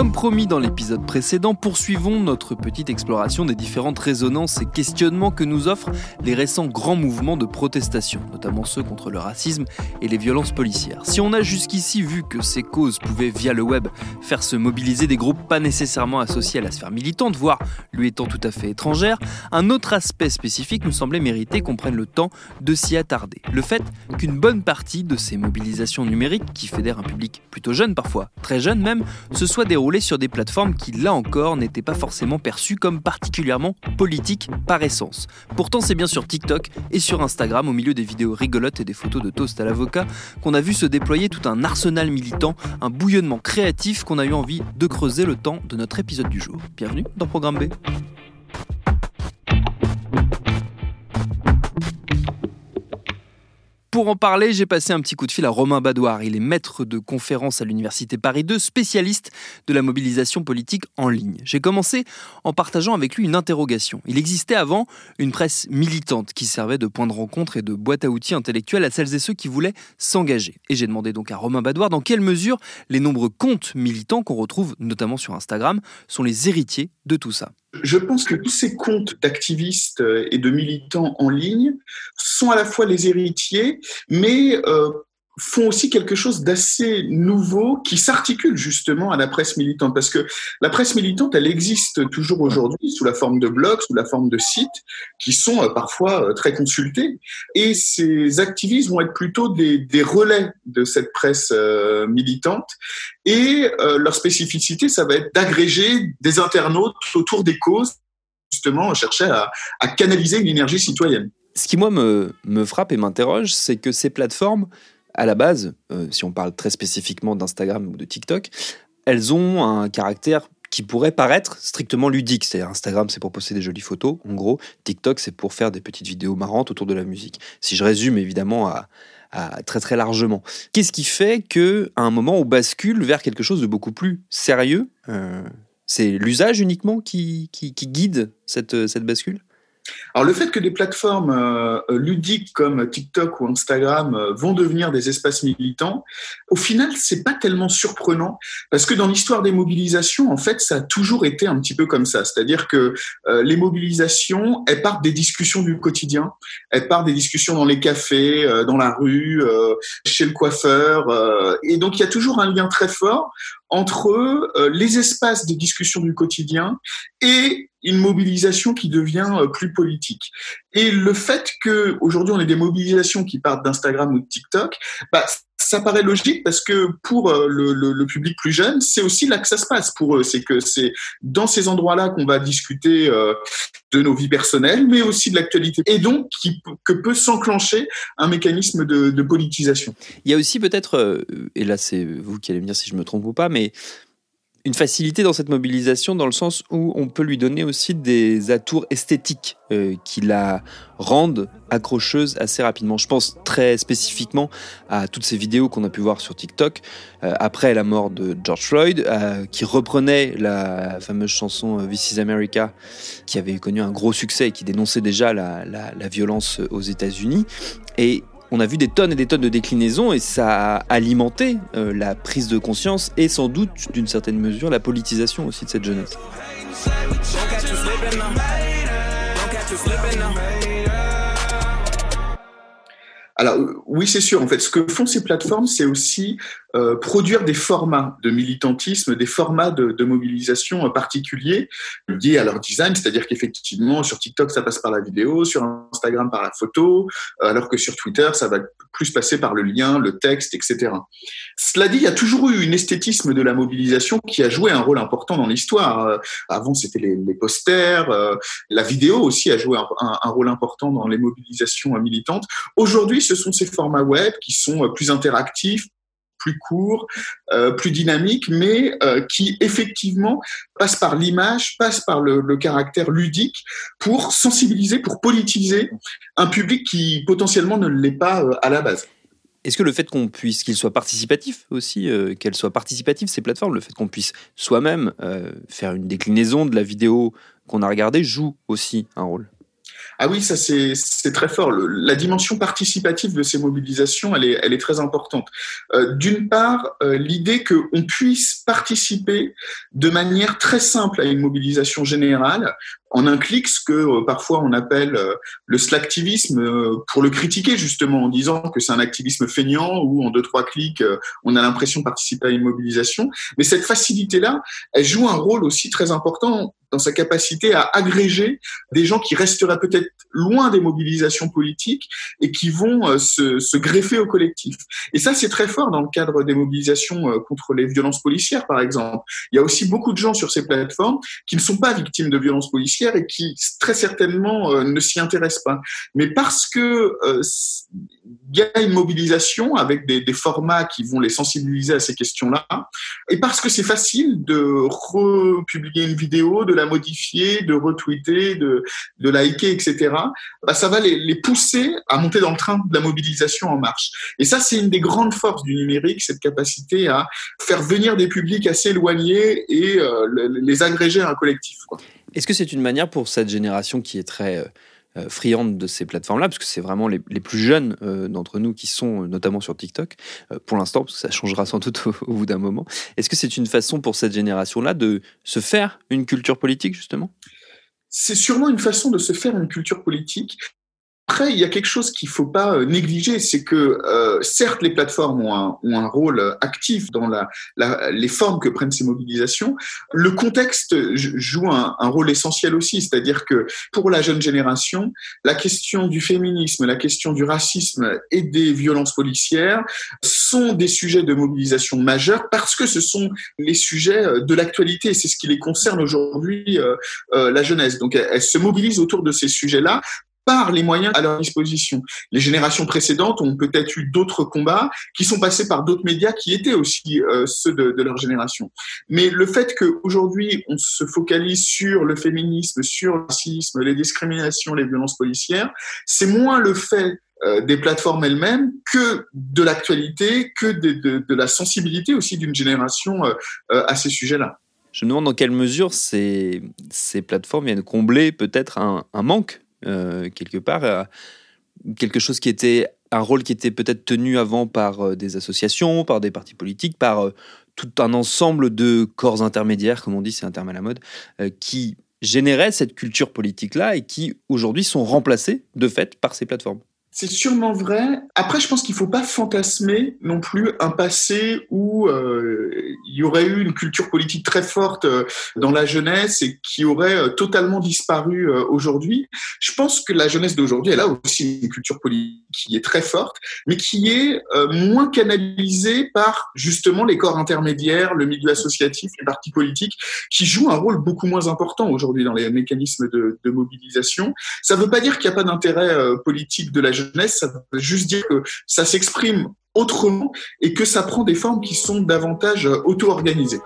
Comme promis dans l'épisode précédent, poursuivons notre petite exploration des différentes résonances et questionnements que nous offrent les récents grands mouvements de protestation, notamment ceux contre le racisme et les violences policières. Si on a jusqu'ici vu que ces causes pouvaient, via le web, faire se mobiliser des groupes pas nécessairement associés à la sphère militante, voire lui étant tout à fait étrangère, un autre aspect spécifique nous semblait mériter qu'on prenne le temps de s'y attarder. Le fait qu'une bonne partie de ces mobilisations numériques, qui fédèrent un public plutôt jeune parfois, très jeune même, se soient sur des plateformes qui, là encore, n'étaient pas forcément perçues comme particulièrement politiques par essence. Pourtant, c'est bien sur TikTok et sur Instagram, au milieu des vidéos rigolotes et des photos de toast à l'avocat, qu'on a vu se déployer tout un arsenal militant, un bouillonnement créatif qu'on a eu envie de creuser le temps de notre épisode du jour. Bienvenue dans Programme B. Pour en parler, j'ai passé un petit coup de fil à Romain Badouard. Il est maître de conférence à l'Université Paris 2, spécialiste de la mobilisation politique en ligne. J'ai commencé en partageant avec lui une interrogation. Il existait avant une presse militante qui servait de point de rencontre et de boîte à outils intellectuelle à celles et ceux qui voulaient s'engager. Et j'ai demandé donc à Romain Badouard dans quelle mesure les nombreux comptes militants qu'on retrouve notamment sur Instagram sont les héritiers de tout ça. Je pense que tous ces comptes d'activistes et de militants en ligne sont à la fois les héritiers, mais euh, font aussi quelque chose d'assez nouveau qui s'articule justement à la presse militante. Parce que la presse militante, elle existe toujours aujourd'hui sous la forme de blogs, sous la forme de sites qui sont euh, parfois euh, très consultés. Et ces activistes vont être plutôt des, relais de cette presse militante. Et leur spécificité, ça va être d'agréger des internautes autour des causes, justement, chercher à, à canaliser une énergie citoyenne. Ce qui, moi, me, me frappe et m'interroge, c'est que ces plateformes, à la base, euh, si on parle très spécifiquement d'Instagram ou de TikTok, elles ont un caractère qui pourrait paraître strictement ludique. C'est-à-dire Instagram, c'est pour poster des jolies photos, en gros. TikTok, c'est pour faire des petites vidéos marrantes autour de la musique. Si je résume évidemment à, très très largement. Qu'est-ce qui fait que à un moment on bascule vers quelque chose de beaucoup plus sérieux euh, C'est l'usage uniquement qui, qui, qui guide cette, cette bascule? Alors le fait que des plateformes euh, ludiques comme TikTok ou Instagram euh, vont devenir des espaces militants, au final c'est pas tellement surprenant parce que dans l'histoire des mobilisations, en fait, ça a toujours été un petit peu comme ça. C'est-à-dire que euh, les mobilisations, elles partent des discussions du quotidien, elles partent des discussions dans les cafés, dans la rue, chez le coiffeur, et donc il y a toujours un lien très fort entre les espaces de discussion du quotidien et une mobilisation qui devient euh, plus politique. Et le fait que aujourd'hui on ait des mobilisations qui partent d'Instagram ou de TikTok, bah, ça paraît logique parce que pour euh, le, public plus jeune, c'est aussi là que ça se passe pour eux. C'est que c'est dans ces endroits-là qu'on va discuter euh, de nos vies personnelles, mais aussi de l'actualité. Et donc, que peut s'enclencher un mécanisme de, de politisation. Il y a aussi peut-être, et là c'est vous qui allez me dire si je me trompe ou pas, mais une facilité dans cette mobilisation dans le sens où on peut lui donner aussi des atours esthétiques euh, qui la rendent accrocheuse assez rapidement. Je pense très spécifiquement à toutes ces vidéos qu'on a pu voir sur TikTok euh, après la mort de George Floyd, euh, qui reprenait la fameuse chanson This is America, qui avait connu un gros succès et qui dénonçait déjà la, la violence aux États-Unis. Et on a vu des tonnes et des tonnes de déclinaisons et ça a alimenté euh, la prise de conscience et sans doute d'une certaine mesure la politisation aussi de cette jeunesse. Alors oui, c'est sûr. En fait, ce que font ces plateformes, c'est aussi euh, produire des formats de militantisme, des formats de, de mobilisation particuliers liés à leur design. C'est-à-dire qu'effectivement, sur TikTok, ça passe par la vidéo, sur Instagram par la photo, alors que sur Twitter, ça va plus passer par le lien, le texte, etc. Cela dit, il y a toujours eu une esthétisme de la mobilisation qui a joué un rôle important dans l'histoire. Euh, avant, c'était les, les, posters, euh, la vidéo aussi a joué un, un, rôle important dans les mobilisations militantes. Aujourd'hui, ce sont ces formats web qui sont plus interactifs, plus court, euh, plus dynamique, mais euh, qui effectivement passe par l'image, passe par le, caractère ludique pour sensibiliser, pour politiser un public qui potentiellement ne l'est pas euh, à la base. Est-ce que le fait qu'on puisse, qu'il soit participatif aussi, qu'elles soient participative ces plateformes, le fait qu'on puisse soi-même faire une déclinaison de la vidéo qu'on a regardée joue aussi un rôle? Ah oui, ça c'est très fort. La dimension participative de ces mobilisations, elle est, elle est très importante. Euh, D'une part, euh, l'idée qu'on puisse participer de manière très simple à une mobilisation générale, en un clic, ce que euh, parfois on appelle euh, le slacktivisme, euh, pour le critiquer justement en disant que c'est un activisme feignant ou en deux trois clics on a l'impression de participer à une mobilisation. Mais cette facilité-là, elle joue un rôle aussi très important dans sa capacité à agréger des gens qui resteraient peut-être loin des mobilisations politiques et qui vont se, se greffer au collectif. Et ça, c'est très fort dans le cadre des mobilisations contre les violences policières, par exemple. Il y a aussi beaucoup de gens sur ces plateformes qui ne sont pas victimes de violences policières et qui très certainement euh, ne s'y intéressent pas. Mais parce que euh, il y a une mobilisation avec des, formats qui vont les sensibiliser à ces questions-là, et parce que c'est facile de republier une vidéo, de la modifier, de retweeter, de, liker, etc., bah, ça va les, pousser à monter dans le train de la mobilisation en marche. Et ça, c'est une des grandes forces du numérique, cette capacité à faire venir des publics assez éloignés et euh, les agréger à un collectif. Est-ce que c'est une manière pour cette génération qui est très euh, friande de ces plateformes-là, parce que c'est vraiment les, plus jeunes euh, d'entre nous qui sont notamment sur TikTok, euh, pour l'instant, parce que ça changera sans doute au bout d'un moment. Est-ce que c'est une façon pour cette génération-là de se faire une culture politique, justement? C'est sûrement une façon de se faire une culture politique. Après, il y a quelque chose qu'il ne faut pas euh, négliger, c'est que euh, certes, les plateformes ont un, ont un rôle actif dans la, la, les formes que prennent ces mobilisations. Le contexte joue un, un rôle essentiel aussi, c'est-à-dire que pour la jeune génération, la question du féminisme, la question du racisme et des violences policières sont des sujets de mobilisation majeurs parce que ce sont les sujets euh, de l'actualité. C'est ce qui les concerne aujourd'hui, euh, euh, la jeunesse. Donc, elles, elles se mobilisent autour de ces sujets-là par les moyens à leur disposition. Les générations précédentes ont peut-être eu d'autres combats qui sont passés par d'autres médias qui étaient aussi euh, ceux de, leur génération. Mais le fait qu'aujourd'hui on se focalise sur le féminisme, sur le racisme, les discriminations, les violences policières, c'est moins le fait euh, des plateformes elles-mêmes que de l'actualité, que de, la sensibilité aussi d'une génération euh, à ces sujets-là. Je me demande dans quelle mesure ces, plateformes viennent combler peut-être un, manque quelque part, euh, quelque chose qui était un rôle qui était peut-être tenu avant par euh, des associations, par des partis politiques, par tout un ensemble de corps intermédiaires, comme on dit, c'est un terme à la mode, qui généraient cette culture politique-là et qui aujourd'hui sont remplacés de fait par ces plateformes. C'est sûrement vrai. Après, je pense qu'il ne faut pas fantasmer non plus un passé où euh, il y aurait eu une culture politique très forte euh, dans la jeunesse et qui aurait euh, totalement disparu euh, aujourd'hui. Je pense que la jeunesse d'aujourd'hui, elle a aussi une culture politique qui est très forte, mais qui est euh, moins canalisée par justement les corps intermédiaires, le milieu associatif, les partis politiques, qui jouent un rôle beaucoup moins important aujourd'hui dans les mécanismes de, mobilisation. Ça ne veut pas dire qu'il n'y a pas d'intérêt euh, politique de la jeunesse, ça veut juste dire que ça s'exprime autrement et que ça prend des formes qui sont davantage auto-organisées.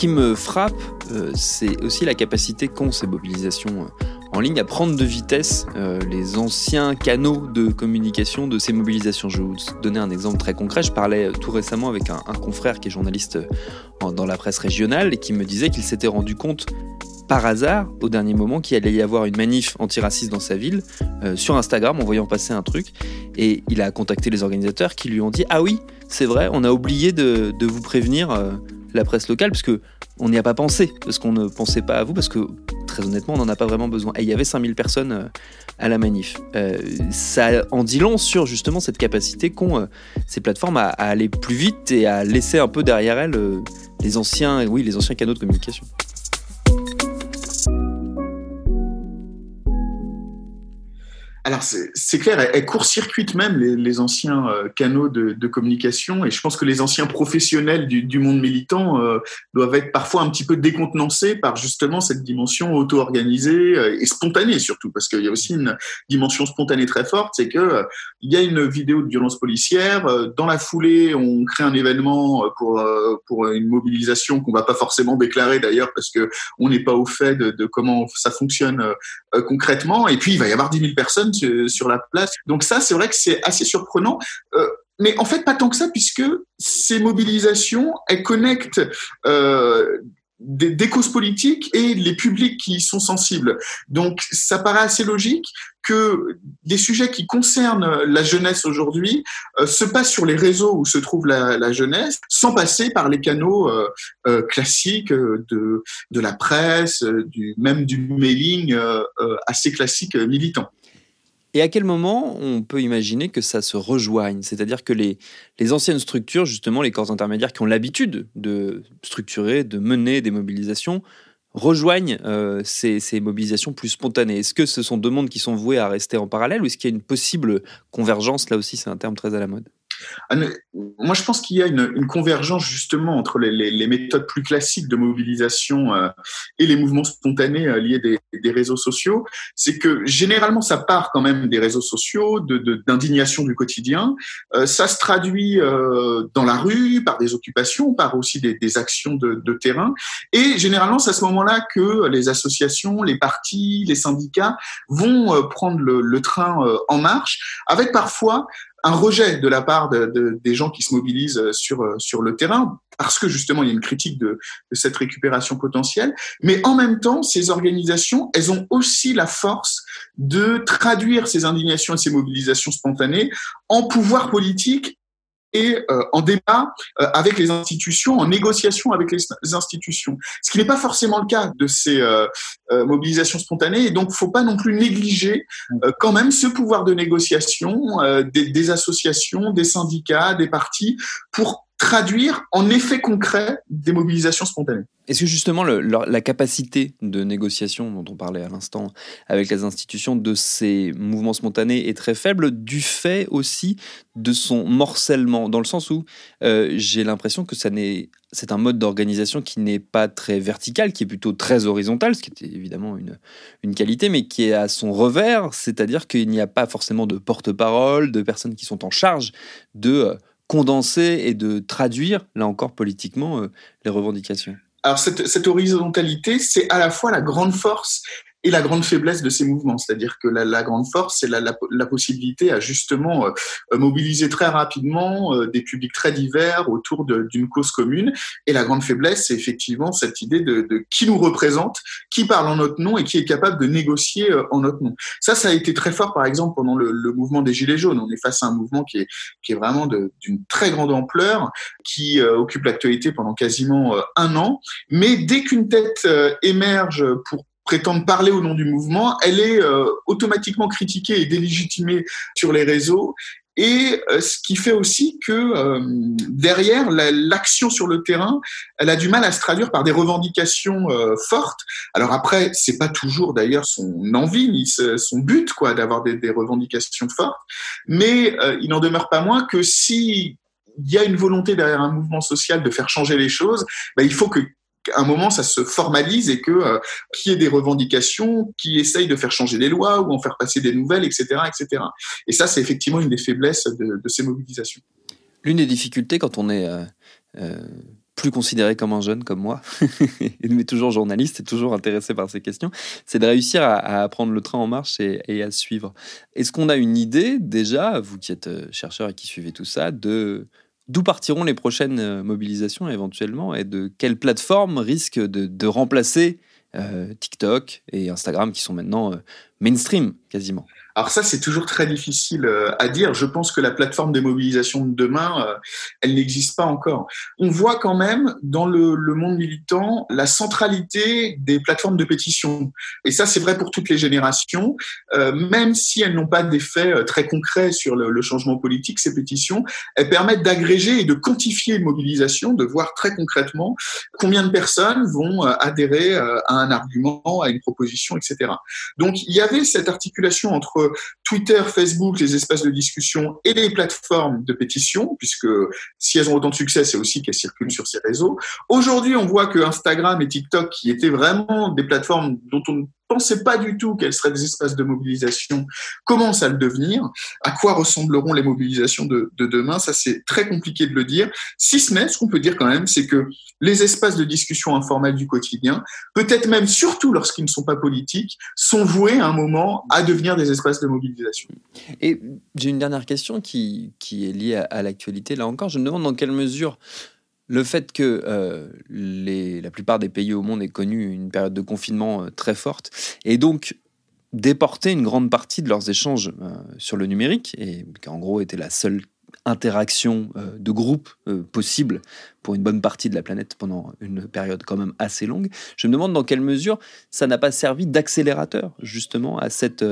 Qui me frappe, c'est aussi la capacité qu'ont ces mobilisations en ligne à prendre de vitesse les anciens canaux de communication de ces mobilisations. Je vais vous donner un exemple très concret. Je parlais tout récemment avec un, confrère qui est journaliste dans la presse régionale et qui me disait qu'il s'était rendu compte par hasard, au dernier moment, qu'il allait y avoir une manif antiraciste dans sa ville, euh, sur Instagram, en voyant passer un truc. Et il a contacté les organisateurs qui lui ont dit Ah oui, c'est vrai, on a oublié de, vous prévenir, euh, la presse locale, parce que on n'y a pas pensé, parce qu'on ne pensait pas à vous, parce que très honnêtement, on n'en a pas vraiment besoin. Et il y avait 5000 personnes euh, à la manif. ça en dit long sur justement cette capacité qu'ont ces plateformes à, à, aller plus vite et à laisser un peu derrière elles les anciens, oui, les anciens canaux de communication. Alors c'est clair, elle, court-circuite même les, anciens euh, canaux de, communication et je pense que les anciens professionnels du, monde militant euh, doivent être parfois un petit peu décontenancés par justement cette dimension auto-organisée euh, et spontanée surtout parce qu'il y a aussi une dimension spontanée très forte, c'est que il y a une vidéo de violence policière, dans la foulée on crée un événement pour pour une mobilisation qu'on va pas forcément déclarer d'ailleurs parce que on n'est pas au fait de, de, comment ça fonctionne concrètement et puis il va y avoir 10 000 personnes sur la place. Donc ça, c'est vrai que c'est assez surprenant. Euh, mais en fait, pas tant que ça, puisque ces mobilisations, elles connectent euh, des, causes politiques et les publics qui y sont sensibles. Donc, ça paraît assez logique que des sujets qui concernent la jeunesse aujourd'hui euh, se passent sur les réseaux où se trouve la, jeunesse, sans passer par les canaux classiques de, la presse, même du mailing assez classique militant. Et à quel moment on peut imaginer que ça se rejoigne? C'est-à-dire que les, les anciennes structures, justement les corps intermédiaires qui ont l'habitude de structurer, de mener des mobilisations, rejoignent euh, ces, ces, mobilisations plus spontanées. Est-ce que ce sont deux mondes qui sont voués à rester en parallèle ou est-ce qu'il y a une possible convergence? Là aussi, c'est un terme très à la mode. Ah, moi, je pense qu'il y a une, convergence justement entre les, méthodes plus classiques de mobilisation euh, et les mouvements spontanés euh, liés des, réseaux sociaux. C'est que généralement, ça part quand même des réseaux sociaux, d'indignation du quotidien. Euh, ça se traduit dans la rue, par des occupations, par aussi des, actions de, terrain. Et généralement, c'est à ce moment-là que les associations, les partis, les syndicats vont prendre le train en marche, avec parfois un rejet de la part de, des gens qui se mobilisent sur, sur le terrain, parce que justement il y a une critique de, de, cette récupération potentielle. Mais en même temps, ces organisations, elles ont aussi la force de traduire ces indignations et ces mobilisations spontanées en pouvoir politique et euh, en débat euh, avec les institutions, en négociation avec les institutions. Ce qui n'est pas forcément le cas de ces euh, mobilisations spontanées. Et donc, faut pas non plus négliger quand même ce pouvoir de négociation des, des, associations, des syndicats, des partis, pour traduire en effet concret des mobilisations spontanées. Est-ce que justement la capacité de négociation dont on parlait à l'instant avec les institutions de ces mouvements spontanés est très faible du fait aussi de son morcellement, dans le sens où euh, j'ai l'impression que ça n'est c'est un mode d'organisation qui n'est pas très vertical, qui est plutôt très horizontal, ce qui est évidemment une, une qualité, mais qui est à son revers, c'est-à-dire qu'il n'y a pas forcément de porte-parole, de personnes qui sont en charge de euh, condenser et de traduire, là encore politiquement, euh, les revendications. Alors cette, cette horizontalité, c'est à la fois la grande force et la grande faiblesse de ces mouvements. C'est-à-dire que la, la, grande force, c'est la, la, la, possibilité à justement euh, mobiliser très rapidement euh, des publics très divers autour d'une cause commune. Et la grande faiblesse, c'est effectivement cette idée de, de, qui nous représente, qui parle en notre nom et qui est capable de négocier euh, en notre nom. Ça, ça a été très fort, par exemple, pendant le, le mouvement des Gilets jaunes. On est face à un mouvement qui est, qui est vraiment d'une très grande ampleur, qui occupe l'actualité pendant quasiment un an. Mais dès qu'une tête émerge pour prétendre parler au nom du mouvement, elle est euh, automatiquement critiquée et délégitimée sur les réseaux. Et euh, ce qui fait aussi que euh, derrière l'action sur le terrain, elle a du mal à se traduire par des revendications fortes. Alors après, c'est pas toujours d'ailleurs son envie ni son but quoi d'avoir des, revendications fortes, mais il n'en demeure pas moins que si il y a une volonté derrière un mouvement social de faire changer les choses, ben, il faut que un moment, ça se formalise et que euh, qu'il y ait des revendications qui essayent de faire changer les lois ou en faire passer des nouvelles, etc., etc. Et ça, c'est effectivement une des faiblesses de, ces mobilisations. L'une des difficultés quand on est euh, euh plus considéré comme un jeune comme moi, mais toujours journaliste et toujours intéressé par ces questions, c'est de réussir à, prendre le train en marche et, à suivre. Est-ce qu'on a une idée déjà, vous qui êtes euh, chercheur et qui suivez tout ça, de d'où partiront les prochaines euh, mobilisations éventuellement et de quelles plateformes risquent de, remplacer euh, TikTok et Instagram qui sont maintenant mainstream quasiment alors ça, c'est toujours très difficile euh, à dire. Je pense que la plateforme des mobilisations de demain, euh, elle n'existe pas encore. On voit quand même dans le, monde militant la centralité des plateformes de pétition. Et ça, c'est vrai pour toutes les générations. Euh, même si elles n'ont pas d'effet très concret sur le, changement politique, ces pétitions, elles permettent d'agréger et de quantifier une mobilisation, de voir très concrètement combien de personnes vont adhérer à un argument, à une proposition, etc. Donc, il y avait cette articulation entre Twitter, Facebook, les espaces de discussion et les plateformes de pétition, puisque si elles ont autant de succès, c'est aussi qu'elles circulent sur ces réseaux. Aujourd'hui, on voit que Instagram et TikTok, qui étaient vraiment des plateformes dont on pensait pas du tout qu'elles seraient des espaces de mobilisation commencent à le devenir? À quoi ressembleront les mobilisations de, demain? Ça, c'est très compliqué de le dire. Si ce n'est, ce qu'on peut dire quand même, c'est que les espaces de discussion informels du quotidien, peut-être même surtout lorsqu'ils ne sont pas politiques, sont voués à un moment à devenir des espaces de mobilisation. Et j'ai une dernière question qui est liée à l'actualité. Là encore, je me demande dans quelle mesure le fait que euh, la plupart des pays au monde aient connu une période de confinement euh, très forte et donc déporté une grande partie de leurs échanges euh, sur le numérique et qui en gros était la seule interaction de groupe possible pour une bonne partie de la planète pendant une période quand même assez longue. Je me demande dans quelle mesure ça n'a pas servi d'accélérateur justement à cette,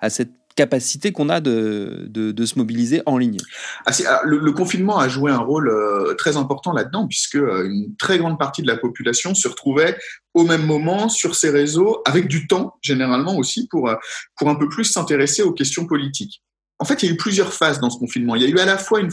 à cette capacité qu'on a de, de, se mobiliser en ligne. Ah, ah, le, confinement a joué un rôle euh, très important là-dedans, puisque euh, une très grande partie de la population se retrouvait au même moment sur ces réseaux, avec du temps généralement aussi, pour, euh, pour un peu plus s'intéresser aux questions politiques en fait, il y a eu plusieurs phases dans ce confinement. Il y a eu à la fois une,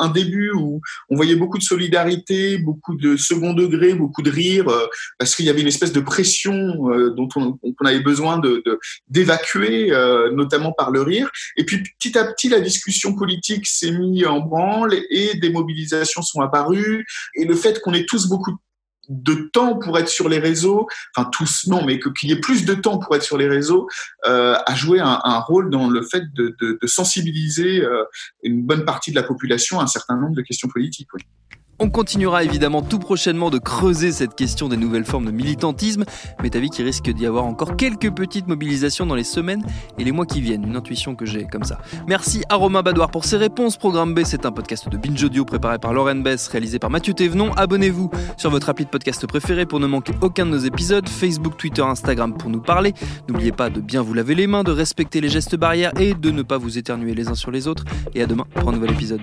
un début où on voyait beaucoup de solidarité, beaucoup de second degré, beaucoup de rire, euh, parce qu'il y avait une espèce de pression euh, dont on, avait besoin de d'évacuer, euh, notamment par le rire. Et puis petit à petit, la discussion politique s'est mise en branle et des mobilisations sont apparues. Et le fait qu'on ait tous beaucoup de temps pour être sur les réseaux, enfin tous non, mais qu'il y ait plus de temps pour être sur les réseaux, euh, a joué un, rôle dans le fait de, sensibiliser euh, une bonne partie de la population à un certain nombre de questions politiques. On continuera évidemment tout prochainement de creuser cette question des nouvelles formes de militantisme, mais t'as vu qu'il risque d'y avoir encore quelques petites mobilisations dans les semaines et les mois qui viennent, une intuition que j'ai comme ça. Merci à Romain Badoir pour ses réponses. Programme B, c'est un podcast de Binge Audio préparé par Lauren Bess, réalisé par Mathieu Thévenon. Abonnez-vous sur votre appli de podcast préféré pour ne manquer aucun de nos épisodes, Facebook, Twitter, Instagram pour nous parler. N'oubliez pas de bien vous laver les mains, de respecter les gestes barrières et de ne pas vous éternuer les uns sur les autres. Et à demain pour un nouvel épisode.